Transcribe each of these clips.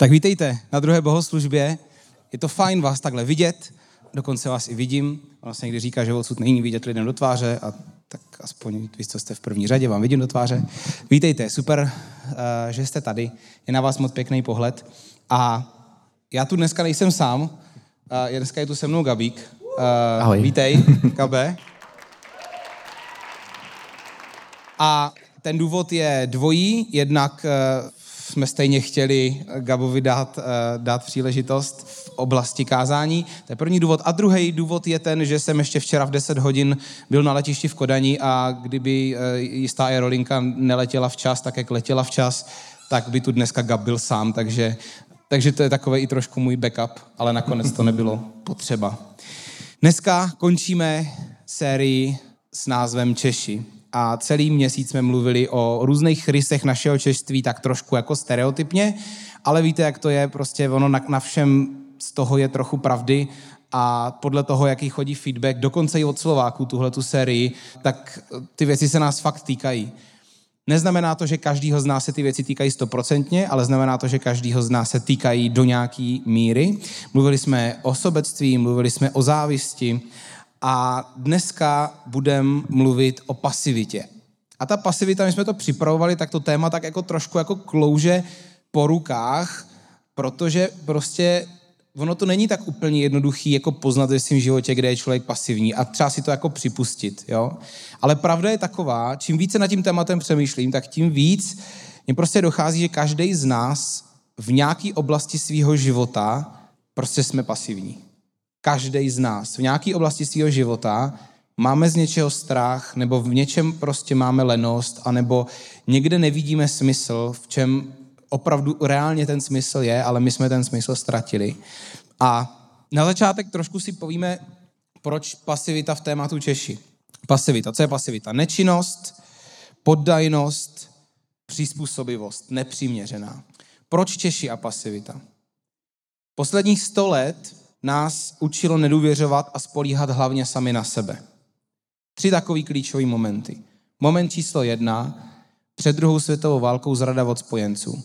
Tak vítejte na druhé bohoslužbě. Je to fajn vás takhle vidět, dokonce vás i vidím. Ono se někdy říká, že odsud není vidět lidem do tváře a tak aspoň vy, co jste v první řadě, vám vidím do tváře. Vítejte, super, eh, že jste tady. Je na vás moc pěkný pohled. A já tu dneska nejsem sám, eh, dneska je tu se mnou Gabík. Eh, Ahoj. Vítej, Gabe. A ten důvod je dvojí, jednak jsme stejně chtěli Gabovi dát, eh, dát příležitost v oblasti kázání. To je první důvod. A druhý důvod je ten, že jsem ještě včera v 10 hodin byl na letišti v Kodani a kdyby eh, jistá aerolinka neletěla včas, tak jak letěla včas, tak by tu dneska Gab byl sám, takže, takže to je takový i trošku můj backup, ale nakonec to nebylo potřeba. Dneska končíme sérii s názvem Češi a celý měsíc jsme mluvili o různých rysech našeho češství tak trošku jako stereotypně, ale víte, jak to je, prostě ono na, na všem z toho je trochu pravdy a podle toho, jaký chodí feedback, dokonce i od Slováků, tuhle tu sérii, tak ty věci se nás fakt týkají. Neznamená to, že každýho z nás se ty věci týkají stoprocentně, ale znamená to, že každýho z nás se týkají do nějaký míry. Mluvili jsme o sobectví, mluvili jsme o závisti, a dneska budeme mluvit o pasivitě. A ta pasivita, my jsme to připravovali, tak to téma tak jako trošku jako klouže po rukách, protože prostě ono to není tak úplně jednoduchý jako poznat ve svém životě, kde je člověk pasivní a třeba si to jako připustit, jo. Ale pravda je taková, čím více nad tím tématem přemýšlím, tak tím víc mně prostě dochází, že každý z nás v nějaké oblasti svého života prostě jsme pasivní každý z nás. V nějaké oblasti svého života máme z něčeho strach, nebo v něčem prostě máme lenost, anebo někde nevidíme smysl, v čem opravdu reálně ten smysl je, ale my jsme ten smysl ztratili. A na začátek trošku si povíme, proč pasivita v tématu Češi. Pasivita, co je pasivita? Nečinnost, poddajnost, přizpůsobivost, nepřiměřená. Proč Češi a pasivita? Posledních sto let nás učilo nedůvěřovat a spolíhat hlavně sami na sebe. Tři takový klíčové momenty. Moment číslo jedna, před druhou světovou válkou zrada od spojenců.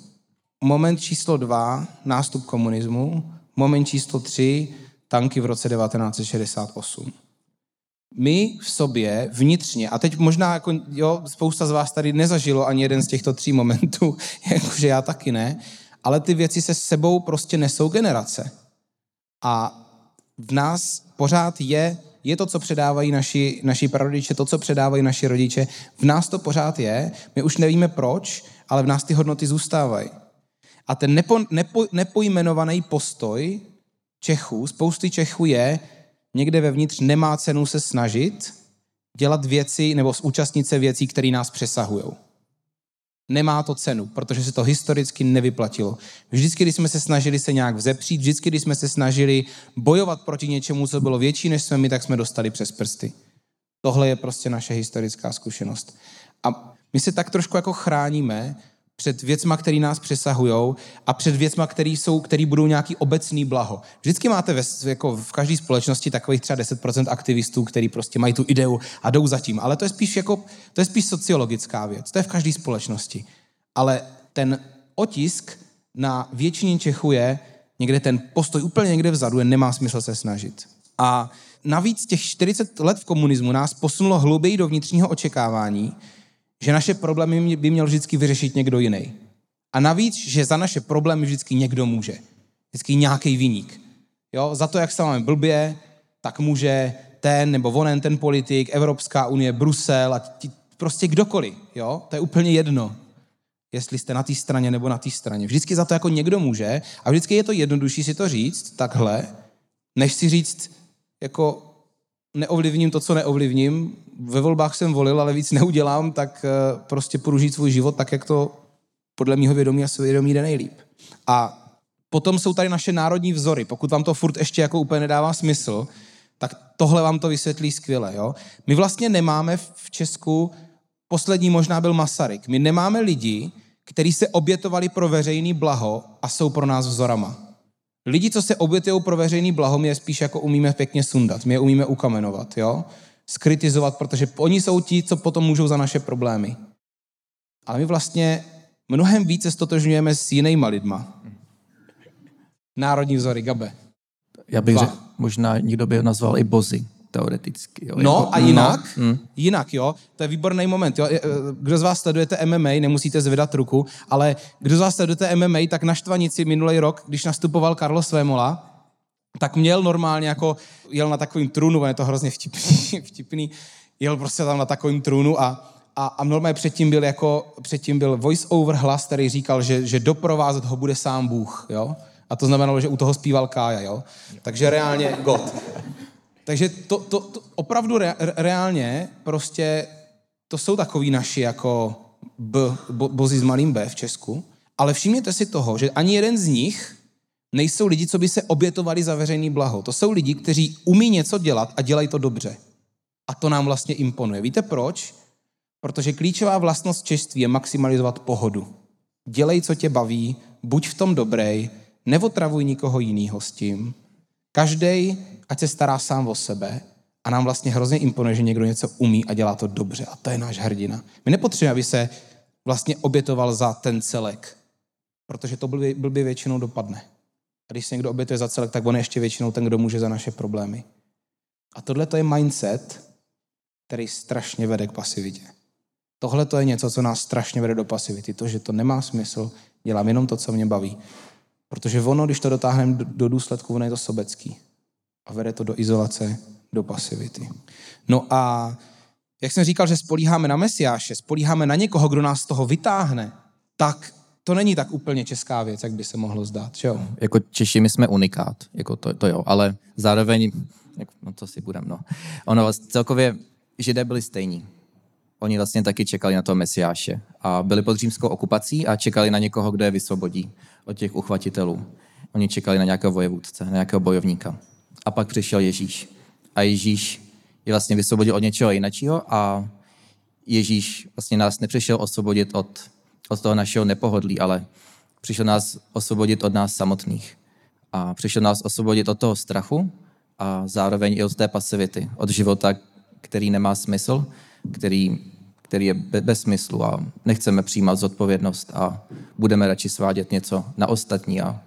Moment číslo dva, nástup komunismu. Moment číslo tři, tanky v roce 1968. My v sobě vnitřně, a teď možná jako, jo, spousta z vás tady nezažilo ani jeden z těchto tří momentů, jakože já taky ne, ale ty věci se sebou prostě nesou generace. A v nás pořád je, je to, co předávají naši, naši prarodiče, to, co předávají naši rodiče. V nás to pořád je, my už nevíme proč, ale v nás ty hodnoty zůstávají. A ten nepo, nepo, nepojmenovaný postoj Čechů, spousty Čechů je, někde vevnitř nemá cenu se snažit dělat věci nebo zúčastnit se věcí, které nás přesahují. Nemá to cenu, protože se to historicky nevyplatilo. Vždycky, když jsme se snažili se nějak vzepřít, vždycky, když jsme se snažili bojovat proti něčemu, co bylo větší než jsme my, tak jsme dostali přes prsty. Tohle je prostě naše historická zkušenost. A my se tak trošku jako chráníme před věcma, které nás přesahují a před věcma, které jsou, které budou nějaký obecný blaho. Vždycky máte ve, jako v každé společnosti takových třeba 10% aktivistů, který prostě mají tu ideu a jdou za tím. Ale to je spíš jako, to je spíš sociologická věc. To je v každé společnosti. Ale ten otisk na většině Čechů je někde ten postoj úplně někde vzadu, je nemá smysl se snažit. A navíc těch 40 let v komunismu nás posunulo hlouběji do vnitřního očekávání, že naše problémy by měl vždycky vyřešit někdo jiný. A navíc, že za naše problémy vždycky někdo může. Vždycky nějaký výnik. Jo? Za to, jak se máme blbě, tak může ten nebo onen, ten politik, Evropská unie, Brusel a tí, prostě kdokoliv. Jo? To je úplně jedno, jestli jste na té straně nebo na té straně. Vždycky za to jako někdo může a vždycky je to jednodušší si to říct takhle, než si říct, jako neovlivním to, co neovlivním. Ve volbách jsem volil, ale víc neudělám, tak eh, prostě půjdu žít svůj život tak, jak to podle mého vědomí a svědomí jde nejlíp. A potom jsou tady naše národní vzory. Pokud vám to furt ještě jako úplně nedává smysl, tak tohle vám to vysvětlí skvěle. Jo? My vlastně nemáme v Česku, poslední možná byl Masaryk, my nemáme lidi, kteří se obětovali pro veřejný blaho a jsou pro nás vzorama. Lidi, co se obětují pro veřejný blaho, my je spíš jako umíme pěkně sundat, my je umíme ukamenovat, jo? Skritizovat, protože oni jsou ti, co potom můžou za naše problémy. Ale my vlastně mnohem více stotožňujeme s jinýma lidma. Národní vzory, Gabe. Já bych řekl, možná někdo by ho nazval i bozy, teoreticky. Jo. No Jako- a jinak, No, hm. jinak, jo, to je výborný moment, jo. Eh, Kdo z vás sledujete MMA, nemusíte zvedat ruku, ale kdo z vás sledujete MMA, tak na Štvanici minulý rok, když nastupoval Carlos Vémola, tak měl normálně jako, jel na takovým trůnu, on je to hrozně vtipný, vtipný jel prostě tam na takovým trůnu a, a, a normálně předtím byl jako, předtím byl voice-over hlas, který říkal, že, že doprovázet ho bude sám Bůh, jo. A to znamenalo, že u toho zpíval Kája, jo. Takže reálně God. Takže to, to, to opravdu re, re- reálně prostě to jsou takový naši jako b, bo, bozy s malým B v Česku, ale všimněte si toho, že ani jeden z nich nejsou lidi, co by se obětovali za veřejný blaho. To jsou lidi, kteří umí něco dělat a dělají to dobře. A to nám vlastně imponuje. Víte proč? Protože klíčová vlastnost češství je maximalizovat pohodu. Dělej, co tě baví, buď v tom dobrej, neotravuj nikoho jiného s tím. Každý, ať se stará sám o sebe a nám vlastně hrozně imponuje, že někdo něco umí a dělá to dobře. A to je náš hrdina. My nepotřebujeme, aby se vlastně obětoval za ten celek, protože to blbě, blbě většinou dopadne. A když se někdo obětuje za celek, tak on je ještě většinou ten, kdo může za naše problémy. A tohle to je mindset, který strašně vede k pasivitě. Tohle to je něco, co nás strašně vede do pasivity. To, že to nemá smysl, dělám jenom to, co mě baví. Protože ono, když to dotáhneme do, důsledku, ono je to sobecký. A vede to do izolace, do pasivity. No a jak jsem říkal, že spolíháme na Mesiáše, spolíháme na někoho, kdo nás z toho vytáhne, tak to není tak úplně česká věc, jak by se mohlo zdát, že jo? jako Češi my jsme unikát, jako to, to jo, ale zároveň, no to si budem, no. Ono celkově Židé byli stejní. Oni vlastně taky čekali na toho Mesiáše a byli pod římskou okupací a čekali na někoho, kdo je vysvobodí od těch uchvatitelů. Oni čekali na nějakého vojevůdce, na nějakého bojovníka. A pak přišel Ježíš. A Ježíš je vlastně vysvobodil od něčeho jiného a Ježíš vlastně nás nepřišel osvobodit od, od toho našeho nepohodlí, ale přišel nás osvobodit od nás samotných. A přišel nás osvobodit od toho strachu a zároveň i od té pasivity, od života, který nemá smysl, který, který je be- bez smyslu a nechceme přijímat zodpovědnost a budeme radši svádět něco na ostatní a,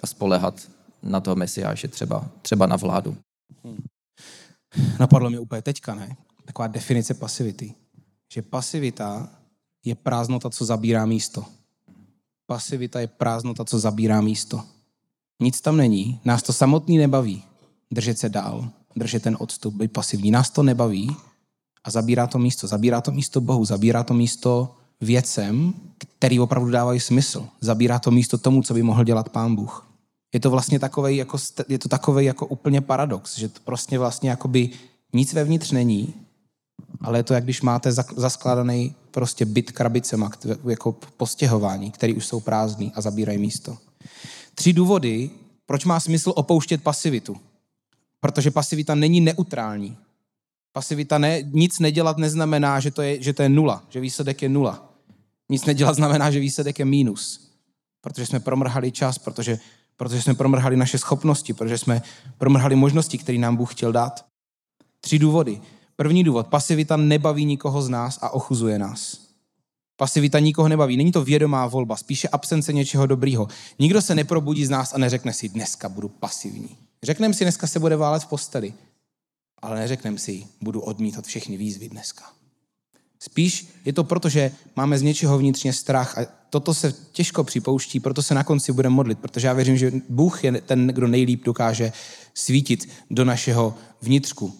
a spolehat na toho mesiáše, třeba, třeba na vládu. Napadlo mě úplně teďka, ne? Taková definice pasivity. Že pasivita je prázdnota, co zabírá místo. Pasivita je prázdnota, co zabírá místo. Nic tam není, nás to samotný nebaví. Držet se dál, držet ten odstup, být pasivní. Nás to nebaví a zabírá to místo. Zabírá to místo Bohu, zabírá to místo věcem, který opravdu dávají smysl. Zabírá to místo tomu, co by mohl dělat pán Bůh. Je to vlastně takový jako, je to takovej jako úplně paradox, že to prostě vlastně jakoby nic vevnitř není, ale je to, jak když máte zaskládaný prostě byt krabicema, jako postěhování, který už jsou prázdný a zabírají místo. Tři důvody, proč má smysl opouštět pasivitu. Protože pasivita není neutrální. Pasivita ne, nic nedělat neznamená, že to, je, že to je nula, že výsledek je nula. Nic nedělat znamená, že výsledek je mínus. Protože jsme promrhali čas, protože, protože jsme promrhali naše schopnosti, protože jsme promrhali možnosti, které nám Bůh chtěl dát. Tři důvody. První důvod. Pasivita nebaví nikoho z nás a ochuzuje nás. Pasivita nikoho nebaví. Není to vědomá volba, spíše absence něčeho dobrýho. Nikdo se neprobudí z nás a neřekne si, dneska budu pasivní. Řekneme si, dneska se bude válet v posteli. Ale neřekneme si, budu odmítat všechny výzvy dneska. Spíš je to proto, že máme z něčeho vnitřně strach a toto se těžko připouští, proto se na konci budeme modlit, protože já věřím, že Bůh je ten, kdo nejlíp dokáže svítit do našeho vnitřku.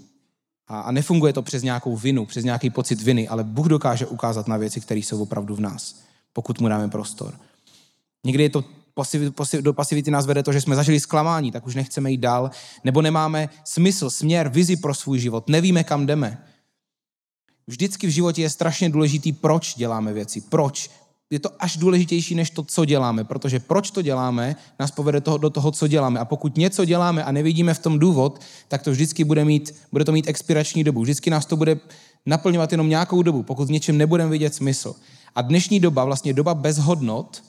A, a nefunguje to přes nějakou vinu, přes nějaký pocit viny, ale Bůh dokáže ukázat na věci, které jsou opravdu v nás, pokud mu dáme prostor. Někdy je to do pasivity nás vede to, že jsme zažili zklamání, tak už nechceme jít dál, nebo nemáme smysl, směr, vizi pro svůj život, nevíme, kam jdeme. Vždycky v životě je strašně důležitý, proč děláme věci, proč. Je to až důležitější než to, co děláme, protože proč to děláme, nás povede toho, do toho, co děláme. A pokud něco děláme a nevidíme v tom důvod, tak to vždycky bude, mít, bude to mít expirační dobu. Vždycky nás to bude naplňovat jenom nějakou dobu, pokud v něčem nebudeme vidět smysl. A dnešní doba, vlastně doba bez hodnot,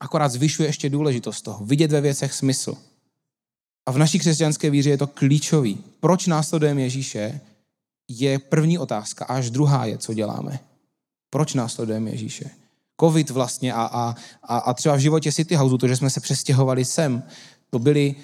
akorát zvyšuje ještě důležitost toho. Vidět ve věcech smysl. A v naší křesťanské víře je to klíčový. Proč následujeme Ježíše, je první otázka, a až druhá je, co děláme. Proč následujeme Ježíše? Covid vlastně a, a, a, a třeba v životě City Houseu, to, že jsme se přestěhovali sem, To byly,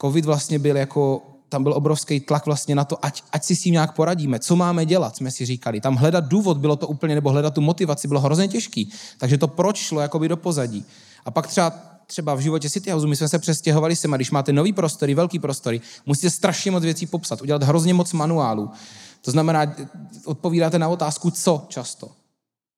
covid vlastně byl jako, tam byl obrovský tlak vlastně na to, ať, ať si s tím nějak poradíme, co máme dělat, jsme si říkali. Tam hledat důvod bylo to úplně, nebo hledat tu motivaci bylo hrozně těžký. Takže to proč šlo jakoby do pozadí. A pak třeba třeba v životě City House, my jsme se přestěhovali sem a když máte nový prostory, velký prostory, musíte strašně moc věcí popsat, udělat hrozně moc manuálů. To znamená, odpovídáte na otázku, co často.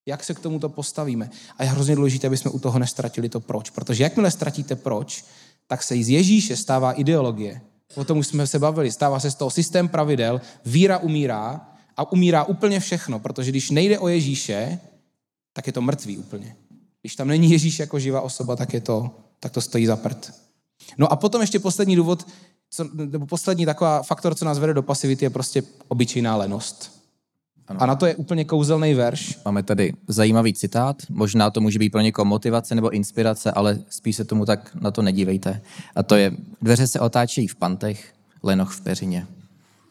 Jak se k tomuto postavíme? A je hrozně důležité, aby jsme u toho nestratili to proč. Protože jakmile ztratíte proč, tak se z Ježíše stává ideologie. O tom už jsme se bavili. Stává se z toho systém pravidel, víra umírá a umírá úplně všechno, protože když nejde o Ježíše, tak je to mrtvý úplně. Když tam není Ježíš jako živá osoba, tak je to, tak to stojí za prd. No a potom ještě poslední důvod, co, nebo poslední taková faktor, co nás vede do pasivity, je prostě obyčejná lenost. Ano. A na to je úplně kouzelný verš. Máme tady zajímavý citát, možná to může být pro někoho motivace nebo inspirace, ale spíš se tomu tak na to nedívejte. A to je, dveře se otáčejí v pantech, lenoch v peřině.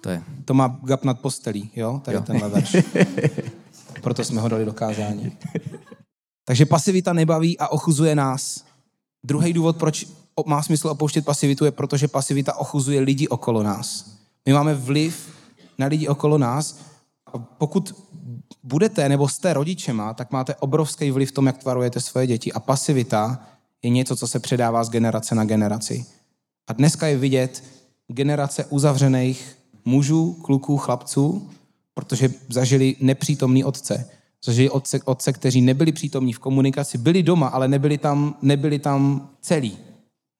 To je. To má gap nad postelí, jo? Tady jo. tenhle verš. Proto jsme ho dali do kázání. Takže pasivita nebaví a ochuzuje nás. Druhý důvod, proč má smysl opouštět pasivitu, je proto, že pasivita ochuzuje lidi okolo nás. My máme vliv na lidi okolo nás. Pokud budete nebo jste rodičema, tak máte obrovský vliv v tom, jak tvarujete svoje děti. A pasivita je něco, co se předává z generace na generaci. A dneska je vidět generace uzavřených mužů, kluků, chlapců, protože zažili nepřítomný otce zažili otce, otce, kteří nebyli přítomní v komunikaci, byli doma, ale nebyli tam, nebyli tam celí.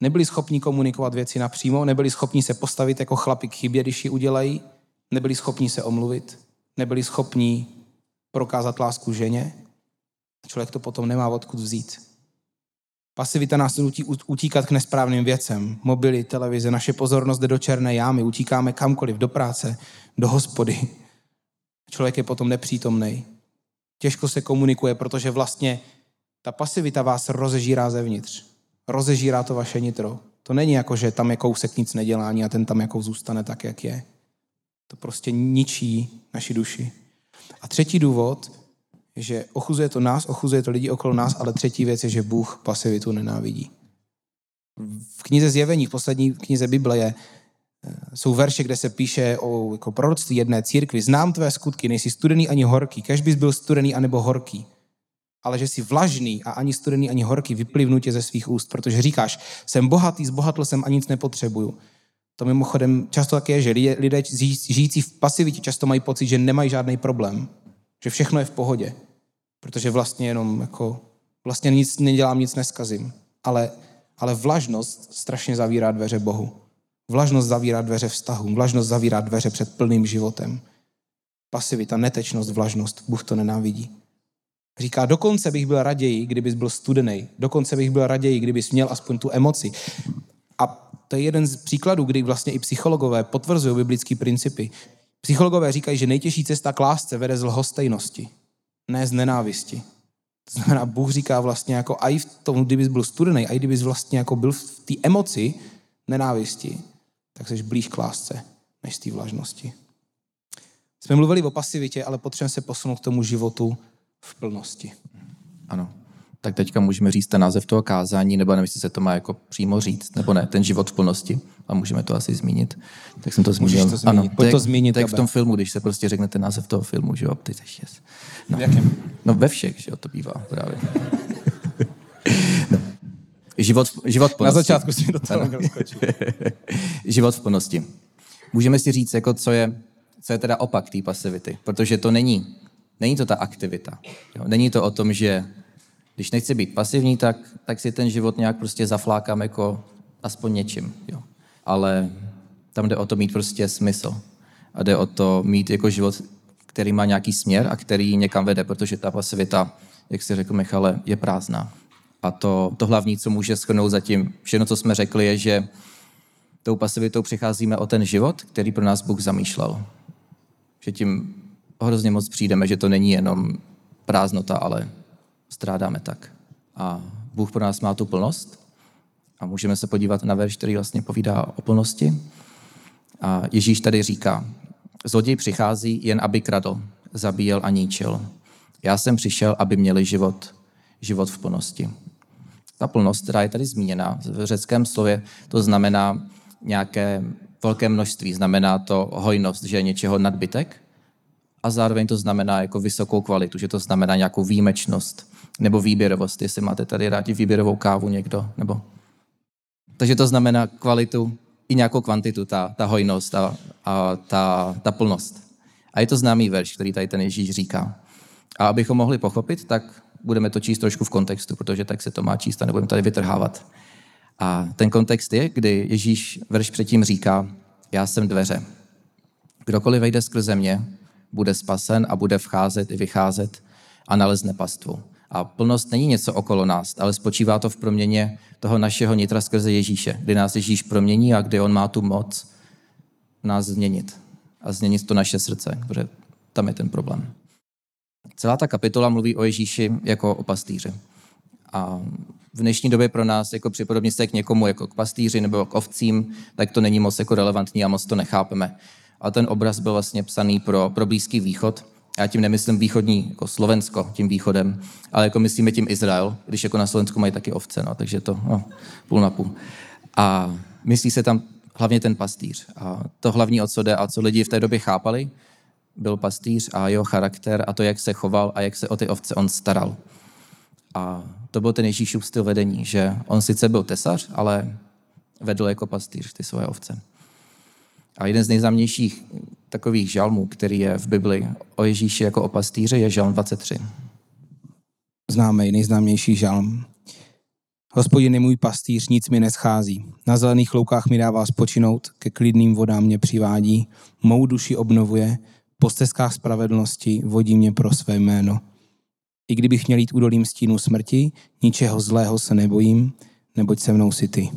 Nebyli schopni komunikovat věci napřímo, nebyli schopni se postavit jako chlapi k chybě, když ji udělají, nebyli schopni se omluvit, nebyli schopni prokázat lásku ženě. Člověk to potom nemá odkud vzít. Pasivita nás nutí utíkat k nesprávným věcem. Mobily, televize, naše pozornost jde do černé jámy, utíkáme kamkoliv, do práce, do hospody. Člověk je potom nepřítomný těžko se komunikuje, protože vlastně ta pasivita vás rozežírá zevnitř. Rozežírá to vaše nitro. To není jako, že tam je kousek nic nedělání a ten tam jako zůstane tak, jak je. To prostě ničí naši duši. A třetí důvod že ochuzuje to nás, ochuzuje to lidi okolo nás, ale třetí věc je, že Bůh pasivitu nenávidí. V knize Zjevení, v poslední knize Bible je jsou verše, kde se píše o jako proroctví jedné církvy. Znám tvé skutky, nejsi studený ani horký. Kež bys byl studený anebo horký. Ale že jsi vlažný a ani studený, ani horký, vyplivnu tě ze svých úst, protože říkáš, jsem bohatý, zbohatl jsem a nic nepotřebuju. To mimochodem často tak je, že lidé, žijící v pasivitě často mají pocit, že nemají žádný problém, že všechno je v pohodě, protože vlastně jenom jako, vlastně nic nedělám, nic neskazím. Ale, ale vlažnost strašně zavírá dveře Bohu. Vlažnost zavírá dveře vztahům, vlažnost zavírá dveře před plným životem. Pasivita, netečnost, vlažnost, Bůh to nenávidí. Říká, dokonce bych byl raději, kdybys byl studený. Dokonce bych byl raději, kdybys měl aspoň tu emoci. A to je jeden z příkladů, kdy vlastně i psychologové potvrzují biblické principy. Psychologové říkají, že nejtěžší cesta k lásce vede z lhostejnosti, ne z nenávisti. To znamená, Bůh říká vlastně jako, i v tom, kdybys byl studený, i kdybys vlastně jako byl v té emoci nenávisti, tak jsi blíž k lásce, než z té vlažnosti. Jsme mluvili o pasivitě, ale potřebujeme se posunout k tomu životu v plnosti. Ano. Tak teďka můžeme říct ten název toho kázání, nebo nevím, jestli se to má jako přímo říct, nebo ne, ten život v plnosti. A můžeme to asi zmínit. Tak jsem to zmínil. To zmínit. Ano, Pojď to zmínit. Tak v tom filmu, když se prostě řekne ten název toho filmu, že jo, ty yes. no. V jakém? No ve všech, že jo, to bývá právě. no. Život, život v plnosti. Na začátku si do toho Život v plnosti. Můžeme si říct, jako co je, co je teda opak té pasivity, protože to není, není to ta aktivita. Jo? Není to o tom, že když nechci být pasivní, tak, tak si ten život nějak prostě zaflákám jako aspoň něčím. Jo? Ale tam jde o to mít prostě smysl. A jde o to mít jako život, který má nějaký směr a který někam vede, protože ta pasivita, jak si řekl Michale, je prázdná. A to, to hlavní, co může schrnout zatím všechno, co jsme řekli, je, že tou pasivitou přicházíme o ten život, který pro nás Bůh zamýšlel. Že tím hrozně moc přijdeme, že to není jenom prázdnota, ale strádáme tak. A Bůh pro nás má tu plnost a můžeme se podívat na verš, který vlastně povídá o plnosti. A Ježíš tady říká, zloděj přichází jen, aby kradl, zabíjel a ničil. Já jsem přišel, aby měli život, život v plnosti. ta plnost, která je tady zmíněna v řeckém slově, to znamená nějaké velké množství, znamená to hojnost, že je něčeho nadbytek a zároveň to znamená jako vysokou kvalitu, že to znamená nějakou výjimečnost nebo výběrovost, jestli máte tady rádi výběrovou kávu někdo, nebo... Takže to znamená kvalitu i nějakou kvantitu, ta, ta hojnost a, a ta, ta plnost. A je to známý verš, který tady ten Ježíš říká. A abychom mohli pochopit, tak budeme to číst trošku v kontextu, protože tak se to má číst a nebudeme tady vytrhávat. A ten kontext je, kdy Ježíš verš předtím říká, já jsem dveře. Kdokoliv vejde skrze mě, bude spasen a bude vcházet i vycházet a nalezne pastvu. A plnost není něco okolo nás, ale spočívá to v proměně toho našeho nitra skrze Ježíše, kdy nás Ježíš promění a kdy on má tu moc nás změnit a změnit to naše srdce, protože tam je ten problém. Celá ta kapitola mluví o Ježíši jako o pastýři. A v dnešní době pro nás jako připodobně se k někomu jako k pastýři nebo k ovcím, tak to není moc jako relevantní a moc to nechápeme. A ten obraz byl vlastně psaný pro, pro Blízký východ. Já tím nemyslím východní, jako Slovensko, tím východem, ale jako myslíme tím Izrael, když jako na Slovensku mají taky ovce, no, takže to no, půl na půl. A myslí se tam hlavně ten pastýř. A to hlavní, o co jde a co lidi v té době chápali, byl pastýř a jeho charakter a to, jak se choval a jak se o ty ovce on staral. A to byl ten Ježíšův styl vedení, že on sice byl tesař, ale vedl jako pastýř ty svoje ovce. A jeden z nejznámějších takových žalmů, který je v Bibli o Ježíši jako o pastýře, je žalm 23. Známe nejznámější žalm. Hospodin je můj pastýř, nic mi neschází. Na zelených loukách mi dává spočinout, ke klidným vodám mě přivádí, mou duši obnovuje, po stezkách spravedlnosti vodí mě pro své jméno. I kdybych měl jít údolím stínu smrti, ničeho zlého se nebojím, neboť se mnou si ty.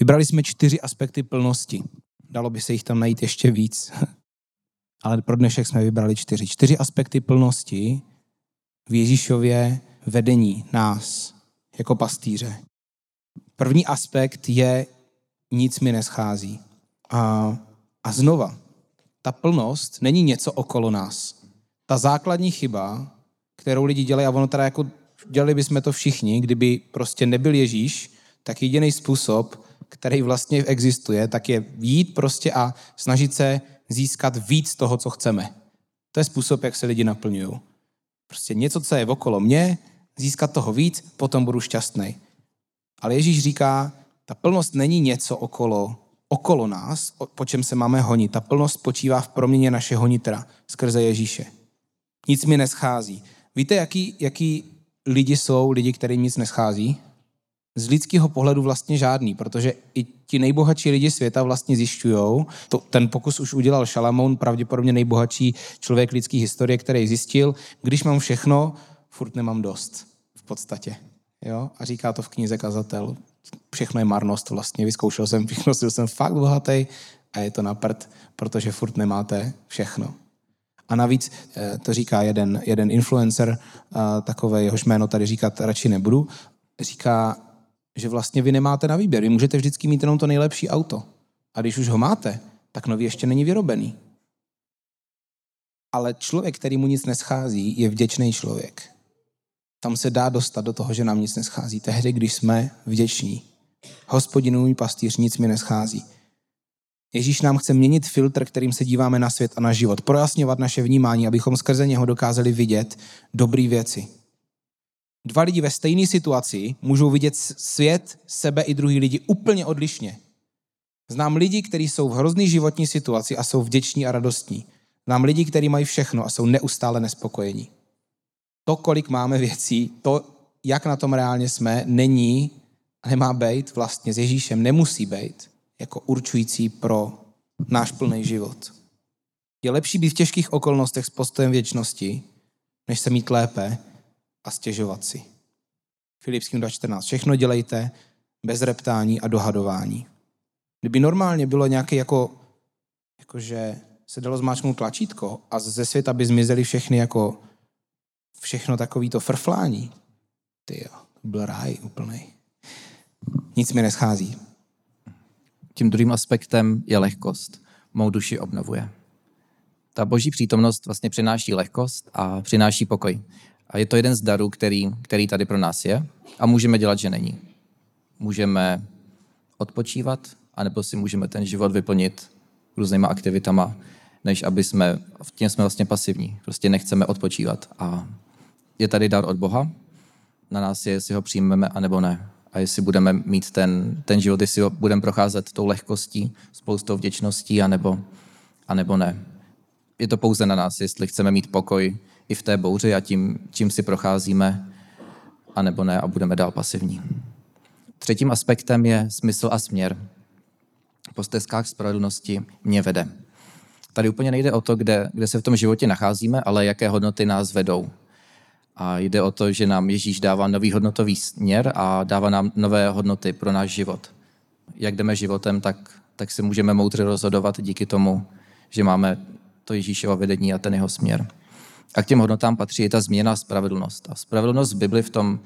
Vybrali jsme čtyři aspekty plnosti. Dalo by se jich tam najít ještě víc, ale pro dnešek jsme vybrali čtyři. Čtyři aspekty plnosti v Ježíšově vedení nás jako pastýře. První aspekt je nic mi neschází. A, a znova, ta plnost není něco okolo nás. Ta základní chyba, kterou lidi dělají, a ono teda jako dělali bychom to všichni, kdyby prostě nebyl Ježíš, tak jediný způsob, který vlastně existuje, tak je jít prostě a snažit se získat víc toho, co chceme. To je způsob, jak se lidi naplňují. Prostě něco, co je okolo mě, získat toho víc, potom budu šťastný. Ale Ježíš říká, ta plnost není něco okolo, okolo nás, po čem se máme honit. Ta plnost spočívá v proměně našeho nitra skrze Ježíše. Nic mi neschází. Víte, jaký, jaký lidi jsou lidi, kterým nic neschází? Z lidského pohledu vlastně žádný, protože i ti nejbohatší lidi světa vlastně zjišťují, ten pokus už udělal Šalamoun, pravděpodobně nejbohatší člověk lidské historie, který zjistil, když mám všechno, furt nemám dost v podstatě. Jo? A říká to v knize Kazatel. Všechno je marnost vlastně, vyzkoušel jsem všechno, jsem fakt bohatý a je to na prd, protože furt nemáte všechno. A navíc eh, to říká jeden, jeden influencer, takové jehož jméno tady říkat radši nebudu, říká, že vlastně vy nemáte na výběr. Vy můžete vždycky mít jenom to nejlepší auto. A když už ho máte, tak nový ještě není vyrobený. Ale člověk, který mu nic neschází, je vděčný člověk. Tam se dá dostat do toho, že nám nic neschází. Tehdy, když jsme vděční. Hospodinu můj pastýř, nic mi neschází. Ježíš nám chce měnit filtr, kterým se díváme na svět a na život, projasňovat naše vnímání, abychom skrze něho dokázali vidět dobré věci. Dva lidi ve stejné situaci můžou vidět svět, sebe i druhý lidi úplně odlišně. Znám lidi, kteří jsou v hrozný životní situaci a jsou vděční a radostní. Znám lidi, kteří mají všechno a jsou neustále nespokojení. To, kolik máme věcí, to, jak na tom reálně jsme, není a nemá být vlastně s Ježíšem, nemusí být jako určující pro náš plný život. Je lepší být v těžkých okolnostech s postojem věčnosti, než se mít lépe a stěžovat si. Filipským 2.14. Všechno dělejte bez reptání a dohadování. Kdyby normálně bylo nějaké jako, jakože se dalo zmáčknout tlačítko a ze světa by zmizely všechny jako všechno takový to frflání. Ty jo, byl ráj úplný. Nic mi neschází. Tím druhým aspektem je lehkost. Mou duši obnovuje. Ta boží přítomnost vlastně přináší lehkost a přináší pokoj. A je to jeden z darů, který, který tady pro nás je a můžeme dělat, že není. Můžeme odpočívat, anebo si můžeme ten život vyplnit různýma aktivitama, než aby jsme, v tím jsme vlastně pasivní. Prostě nechceme odpočívat. A je tady dar od Boha, na nás je, jestli ho přijmeme, anebo ne. A jestli budeme mít ten, ten život, jestli ho budeme procházet tou lehkostí, spoustou vděčností, anebo, anebo ne. Je to pouze na nás, jestli chceme mít pokoj i v té bouři a tím, čím si procházíme, anebo ne a budeme dál pasivní. Třetím aspektem je smysl a směr. Po stezkách spravedlnosti mě vede. Tady úplně nejde o to, kde, kde se v tom životě nacházíme, ale jaké hodnoty nás vedou. A jde o to, že nám Ježíš dává nový hodnotový směr a dává nám nové hodnoty pro náš život. Jak jdeme životem, tak, tak se můžeme moudře rozhodovat díky tomu, že máme to Ježíšovo vedení a ten jeho směr. A k těm hodnotám patří i ta změna spravedlnost. A spravedlnost v Bibli v tom,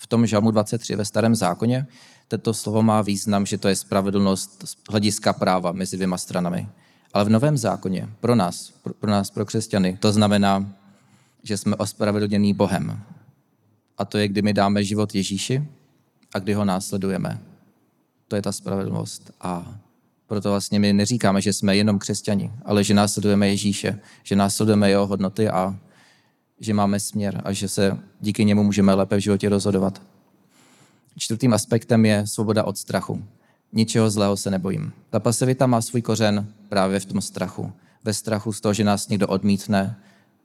v tom žalmu 23 ve starém zákoně, toto slovo má význam, že to je spravedlnost z hlediska práva mezi dvěma stranami. Ale v novém zákoně pro nás, pro, pro nás, pro křesťany, to znamená, že jsme ospravedlnění Bohem. A to je, kdy my dáme život Ježíši a kdy ho následujeme. To je ta spravedlnost. A proto vlastně my neříkáme, že jsme jenom křesťani, ale že následujeme Ježíše, že následujeme jeho hodnoty a že máme směr a že se díky němu můžeme lépe v životě rozhodovat. Čtvrtým aspektem je svoboda od strachu. Ničeho zlého se nebojím. Ta pasivita má svůj kořen právě v tom strachu. Ve strachu z toho, že nás někdo odmítne,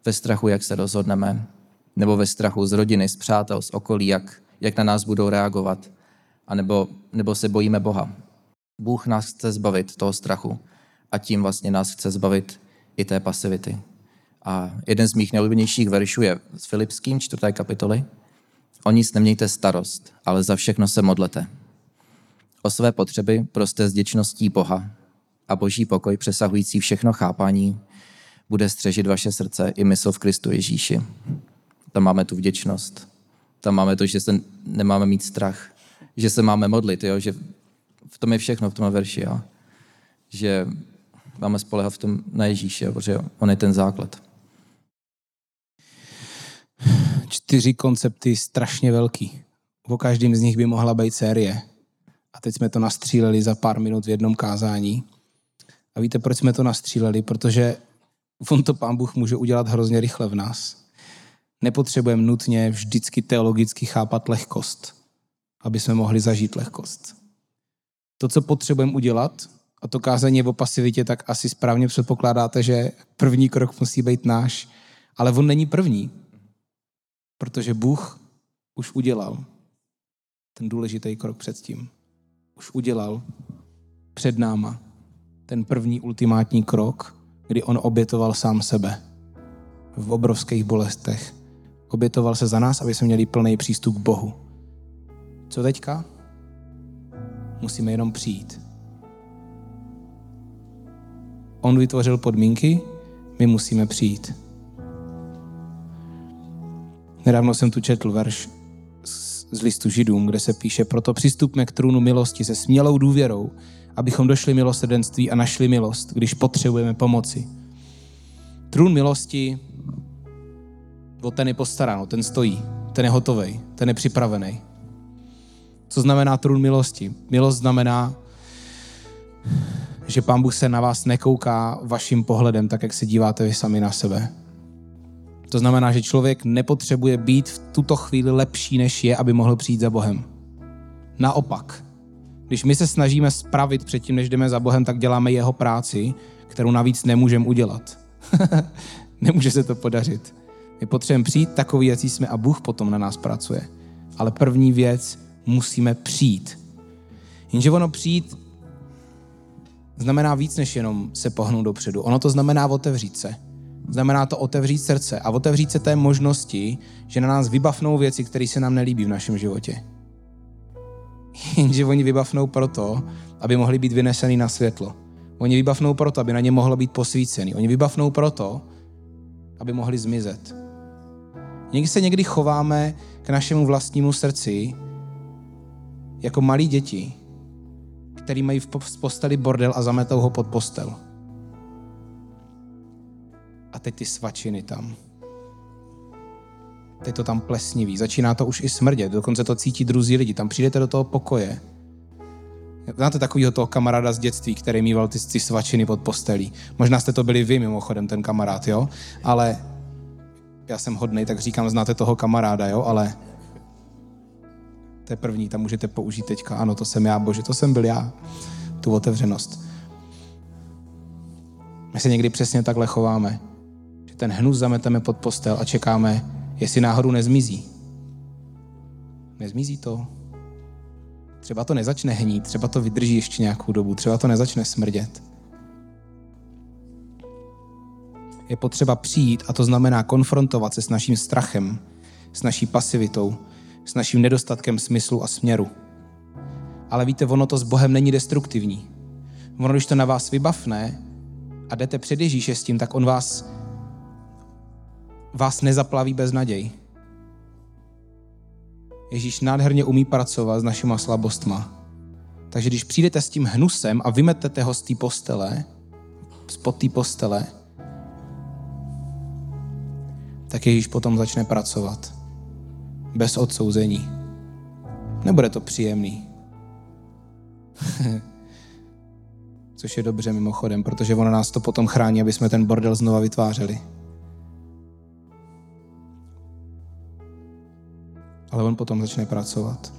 ve strachu, jak se rozhodneme, nebo ve strachu z rodiny, z přátel, z okolí, jak, jak na nás budou reagovat, a nebo, nebo se bojíme Boha. Bůh nás chce zbavit toho strachu a tím vlastně nás chce zbavit i té pasivity. A jeden z mých nejoblíbenějších veršů je z Filipským, čtvrté kapitoly. O nic nemějte starost, ale za všechno se modlete. O své potřeby proste s děčností Boha a boží pokoj přesahující všechno chápání bude střežit vaše srdce i mysl v Kristu Ježíši. Tam máme tu vděčnost. Tam máme to, že se nemáme mít strach. Že se máme modlit, jo? že v tom je všechno, v tom verši. Jo? Že máme spolehat v tom na Ježíše, protože on je ten základ. Čtyři koncepty strašně velký. O každém z nich by mohla být série. A teď jsme to nastříleli za pár minut v jednom kázání. A víte, proč jsme to nastříleli? Protože on to pán Bůh může udělat hrozně rychle v nás. Nepotřebujeme nutně vždycky teologicky chápat lehkost, aby jsme mohli zažít lehkost. To, co potřebujeme udělat, a to kázání o pasivitě, tak asi správně předpokládáte, že první krok musí být náš. Ale on není první, protože Bůh už udělal ten důležitý krok předtím. Už udělal před náma ten první ultimátní krok, kdy on obětoval sám sebe v obrovských bolestech. Obětoval se za nás, aby jsme měli plný přístup k Bohu. Co teďka? Musíme jenom přijít. On vytvořil podmínky, my musíme přijít. Nedávno jsem tu četl verš z listu Židům, kde se píše, proto přistupme k trůnu milosti se smělou důvěrou, abychom došli milosrdenství a našli milost, když potřebujeme pomoci. Trůn milosti, o ten je postaráno, ten stojí, ten je hotový, ten je připravený. Co znamená trůn milosti? Milost znamená, že Pán Bůh se na vás nekouká vaším pohledem, tak jak se díváte vy sami na sebe. To znamená, že člověk nepotřebuje být v tuto chvíli lepší, než je, aby mohl přijít za Bohem. Naopak, když my se snažíme spravit předtím, než jdeme za Bohem, tak děláme jeho práci, kterou navíc nemůžeme udělat. Nemůže se to podařit. My potřebujeme přijít takový, jaký jsme a Bůh potom na nás pracuje. Ale první věc, musíme přijít. Jenže ono přijít znamená víc, než jenom se pohnout dopředu. Ono to znamená otevřít se. Znamená to otevřít srdce a otevřít se té možnosti, že na nás vybavnou věci, které se nám nelíbí v našem životě. Jenže oni vybavnou proto, aby mohli být vynesený na světlo. Oni vybavnou proto, aby na ně mohlo být posvícený. Oni vybavnou proto, aby mohli zmizet. Někdy se někdy chováme k našemu vlastnímu srdci jako malí děti, který mají v posteli bordel a zametou ho pod postel. A teď ty svačiny tam. Teď to tam plesniví, začíná to už i smrdět, dokonce to cítí druzí lidi, tam přijdete do toho pokoje. Znáte takového toho kamaráda z dětství, který mýval ty, ty svačiny pod postelí. Možná jste to byli vy mimochodem, ten kamarád, jo? Ale já jsem hodnej, tak říkám, znáte toho kamaráda, jo? Ale to je první, tam můžete použít teďka. Ano, to jsem já, bože, to jsem byl já. Tu otevřenost. My se někdy přesně takhle chováme. Že ten hnus zameteme pod postel a čekáme, jestli náhodou nezmizí. Nezmizí to. Třeba to nezačne hnít, třeba to vydrží ještě nějakou dobu, třeba to nezačne smrdět. Je potřeba přijít a to znamená konfrontovat se s naším strachem, s naší pasivitou, s naším nedostatkem smyslu a směru. Ale víte, ono to s Bohem není destruktivní. Ono, když to na vás vybavne a jdete před Ježíše s tím, tak on vás, vás nezaplaví bez naděj. Ježíš nádherně umí pracovat s našima slabostma. Takže když přijdete s tím hnusem a vymetete ho z té postele, spod té postele, tak Ježíš potom začne pracovat. Bez odsouzení. Nebude to příjemný. Což je dobře mimochodem, protože ono nás to potom chrání, aby jsme ten bordel znova vytvářeli. Ale on potom začne pracovat.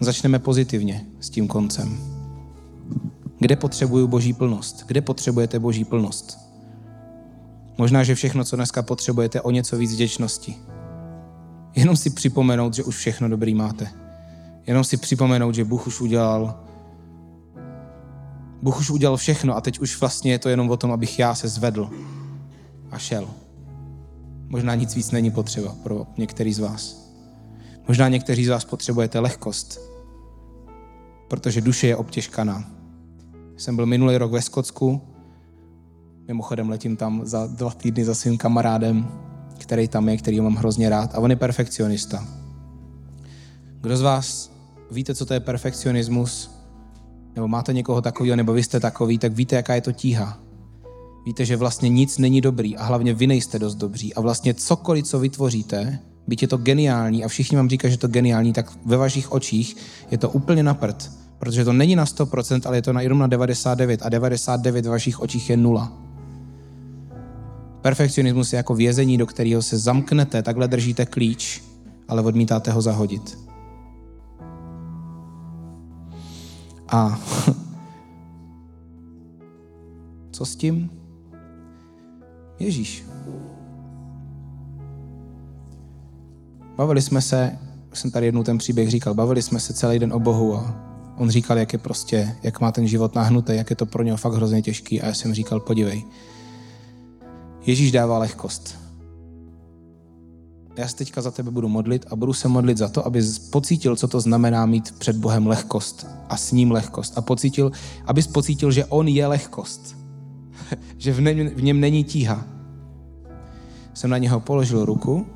Začneme pozitivně s tím koncem. Kde potřebuju boží plnost? Kde potřebujete boží plnost? Možná, že všechno, co dneska potřebujete, o něco víc vděčnosti. Jenom si připomenout, že už všechno dobrý máte. Jenom si připomenout, že Bůh už udělal Bůh už udělal všechno a teď už vlastně je to jenom o tom, abych já se zvedl a šel. Možná nic víc není potřeba pro některý z vás. Možná někteří z vás potřebujete lehkost, protože duše je obtěžkaná. Jsem byl minulý rok ve Skotsku, mimochodem letím tam za dva týdny za svým kamarádem, který tam je, který mám hrozně rád a on je perfekcionista. Kdo z vás víte, co to je perfekcionismus, nebo máte někoho takového, nebo vy jste takový, tak víte, jaká je to tíha. Víte, že vlastně nic není dobrý a hlavně vy nejste dost dobří a vlastně cokoliv, co vytvoříte, byť je to geniální a všichni vám říkají, že to geniální, tak ve vašich očích je to úplně na prd, protože to není na 100%, ale je to na, jenom na 99 a 99 ve vašich očích je nula. Perfekcionismus je jako vězení, do kterého se zamknete, takhle držíte klíč, ale odmítáte ho zahodit. A co s tím? Ježíš. Bavili jsme se, jsem tady jednou ten příběh říkal, bavili jsme se celý den o Bohu a on říkal, jak je prostě, jak má ten život nahnutý, jak je to pro něho fakt hrozně těžký a já jsem říkal, podívej, Ježíš dává lehkost. Já se teďka za tebe budu modlit a budu se modlit za to, aby pocítil, co to znamená mít před Bohem lehkost a s ním lehkost. A pocítil, abys pocítil, že on je lehkost. že v něm, v něm není tíha. Jsem na něho položil ruku.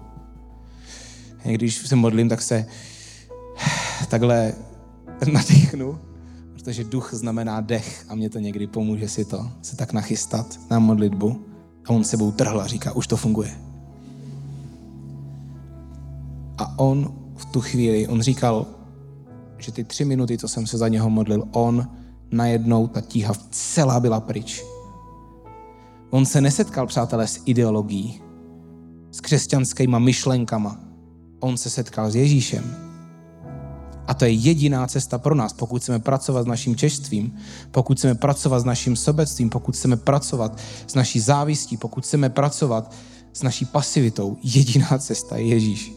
Když se modlím, tak se takhle nadechnu, protože duch znamená dech a mě to někdy pomůže si to, se tak nachystat na modlitbu. A on sebou trhl a říká, už to funguje. A on v tu chvíli, on říkal, že ty tři minuty, co jsem se za něho modlil, on najednou, ta tíha celá byla pryč. On se nesetkal, přátelé, s ideologií, s křesťanskýma myšlenkama. On se setkal s Ježíšem. A to je jediná cesta pro nás, pokud chceme pracovat s naším češstvím, pokud chceme pracovat s naším sobectvím, pokud chceme pracovat s naší závistí, pokud chceme pracovat s naší pasivitou. Jediná cesta je Ježíš.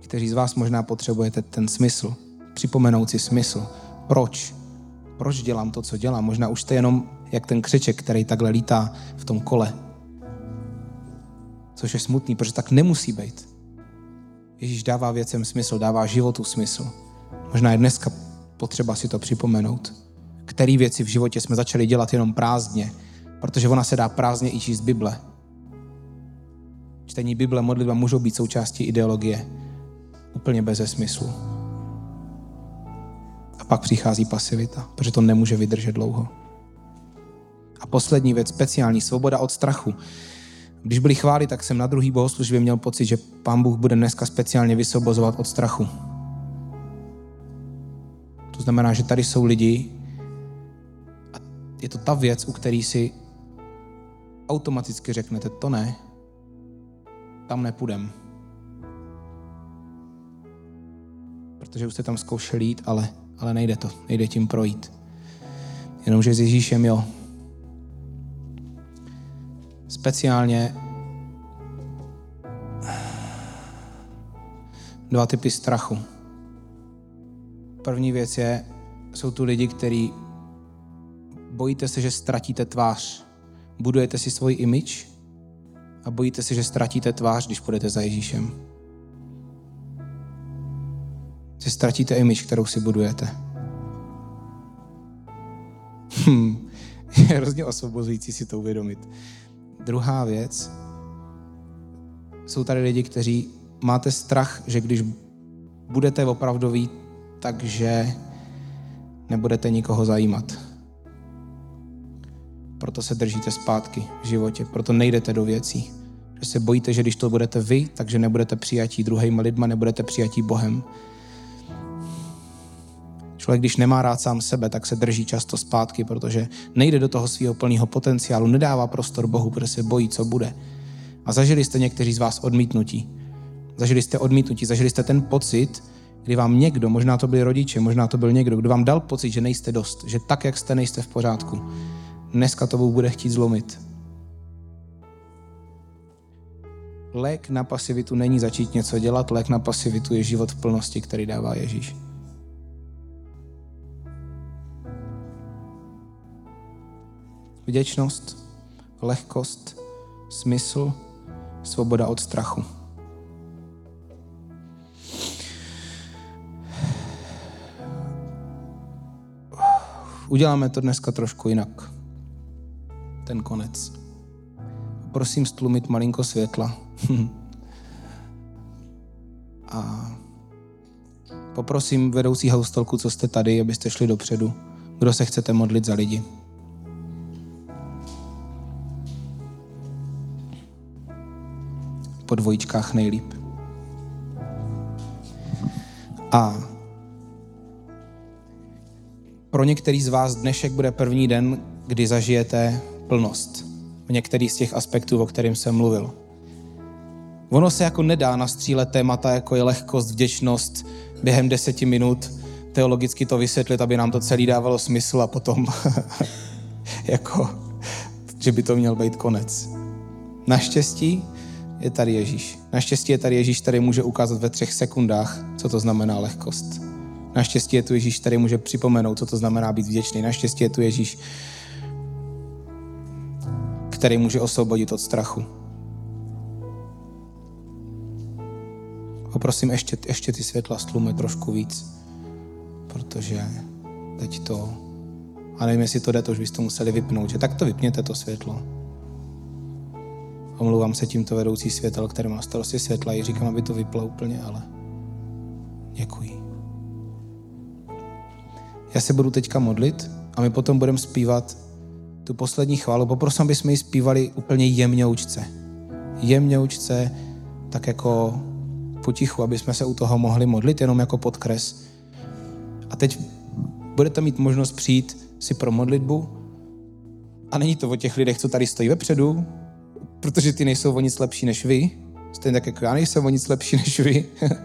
Kteří z vás možná potřebujete ten smysl, připomenout si smysl. Proč? Proč dělám to, co dělám? Možná už jste jenom jak ten křeček, který takhle lítá v tom kole. Což je smutný, protože tak nemusí být. Ježíš dává věcem smysl, dává životu smysl. Možná je dneska potřeba si to připomenout. Který věci v životě jsme začali dělat jenom prázdně, protože ona se dá prázdně i číst Bible. Čtení Bible, modlitba můžou být součástí ideologie, úplně bez smyslu. A pak přichází pasivita, protože to nemůže vydržet dlouho. A poslední věc, speciální svoboda od strachu. Když byli chváli, tak jsem na druhý bohoslužbě měl pocit, že pán Bůh bude dneska speciálně vysvobozovat od strachu. To znamená, že tady jsou lidi a je to ta věc, u který si automaticky řeknete, to ne, tam nepůjdem. Protože už jste tam zkoušeli jít, ale, ale nejde to, nejde tím projít. Jenomže s Ježíšem jo. Speciálně dva typy strachu. První věc je, jsou tu lidi, kteří bojíte se, že ztratíte tvář. Budujete si svůj image a bojíte se, že ztratíte tvář, když půjdete za Ježíšem. Že ztratíte image, kterou si budujete. Hmm. Je hrozně osvobozující si to uvědomit. Druhá věc, jsou tady lidi, kteří máte strach, že když budete opravdoví, takže nebudete nikoho zajímat. Proto se držíte zpátky v životě, proto nejdete do věcí. Že se bojíte, že když to budete vy, takže nebudete přijatí druhýma lidma, nebudete přijatí Bohem. Člověk, když nemá rád sám sebe, tak se drží často zpátky, protože nejde do toho svého plného potenciálu, nedává prostor Bohu, protože se bojí, co bude. A zažili jste někteří z vás odmítnutí. Zažili jste odmítnutí, zažili jste ten pocit, kdy vám někdo, možná to byli rodiče, možná to byl někdo, kdo vám dal pocit, že nejste dost, že tak, jak jste, nejste v pořádku. Dneska to bude chtít zlomit. Lék na pasivitu není začít něco dělat, lék na pasivitu je život v plnosti, který dává Ježíš. Vděčnost, lehkost, smysl, svoboda od strachu. Uděláme to dneska trošku jinak. Ten konec. Prosím stlumit malinko světla. A poprosím vedoucí haustolku, co jste tady, abyste šli dopředu. Kdo se chcete modlit za lidi. Po dvojičkách nejlíp. A pro některý z vás dnešek bude první den, kdy zažijete plnost v některých z těch aspektů, o kterým jsem mluvil. Ono se jako nedá nastřílet témata, jako je lehkost, vděčnost, během deseti minut teologicky to vysvětlit, aby nám to celý dávalo smysl a potom jako, že by to měl být konec. Naštěstí je tady Ježíš. Naštěstí je tady Ježíš, který může ukázat ve třech sekundách, co to znamená lehkost. Naštěstí je tu Ježíš, který může připomenout, co to znamená být vděčný. Naštěstí je tu Ježíš, který může osvobodit od strachu. Poprosím ještě, ještě ty světla stlumy trošku víc, protože teď to, a nevím, jestli to jde, to už byste museli vypnout, že tak to vypněte to světlo. Omluvám se tímto vedoucí světel, který má starosti světla i říkám, aby to vyplo úplně, ale děkuji. Já se budu teďka modlit a my potom budeme zpívat tu poslední chválu. Poprosím, aby jsme ji zpívali úplně jemňoučce. Jemňoučce, tak jako potichu, aby jsme se u toho mohli modlit, jenom jako podkres. A teď budete mít možnost přijít si pro modlitbu a není to o těch lidech, co tady stojí vepředu, protože ty nejsou o nic lepší než vy, stejně tak jako já nejsem o nic lepší než vy.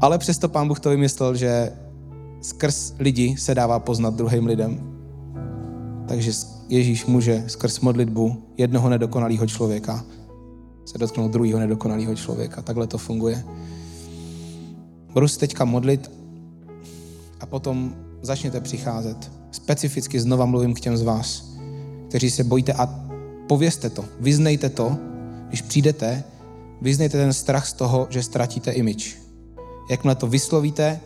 Ale přesto pán Bůh to vymyslel, že skrz lidi se dává poznat druhým lidem. Takže Ježíš může skrz modlitbu jednoho nedokonalého člověka se dotknout druhého nedokonalého člověka. Takhle to funguje. Budu se teďka modlit a potom začněte přicházet. Specificky znova mluvím k těm z vás, kteří se bojíte a povězte to, vyznejte to, když přijdete, vyznejte ten strach z toho, že ztratíte image. Jakmile to vyslovíte,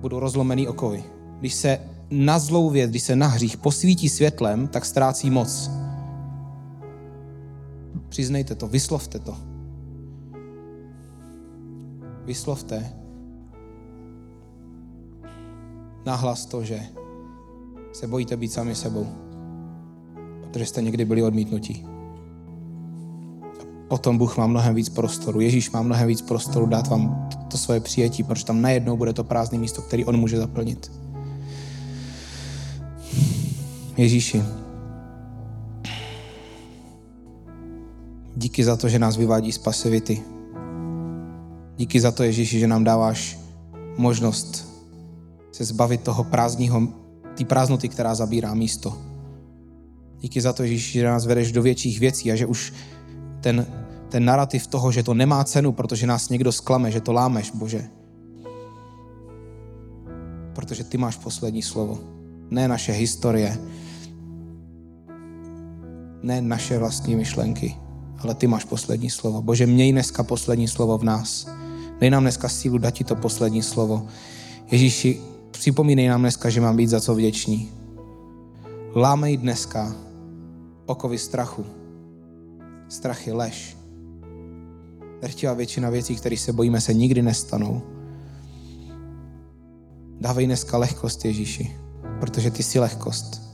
budou rozlomený okovy. Když se na zlou věc, když se na hřích posvítí světlem, tak ztrácí moc. Přiznejte to, vyslovte to. Vyslovte nahlas to, že se bojíte být sami sebou, protože jste někdy byli odmítnutí. Potom Bůh má mnohem víc prostoru. Ježíš má mnohem víc prostoru dát vám to, to svoje přijetí, protože tam najednou bude to prázdné místo, který on může zaplnit. Ježíši, díky za to, že nás vyvádí z pasivity. Díky za to, Ježíši, že nám dáváš možnost se zbavit toho prázdního, té prázdnoty, která zabírá místo. Díky za to, Ježíši, že nás vedeš do větších věcí a že už ten, ten narrativ toho, že to nemá cenu, protože nás někdo sklame, že to lámeš, Bože. Protože ty máš poslední slovo. Ne naše historie, ne naše vlastní myšlenky, ale ty máš poslední slovo. Bože, měj dneska poslední slovo v nás. Dej nám dneska sílu dát ti to poslední slovo. Ježíši, připomínej nám dneska, že mám být za co vděční. Lámej dneska okovy strachu. Strach je lež. Drtivá většina věcí, které se bojíme, se nikdy nestanou. Dávej dneska lehkost Ježíši, protože ty jsi lehkost.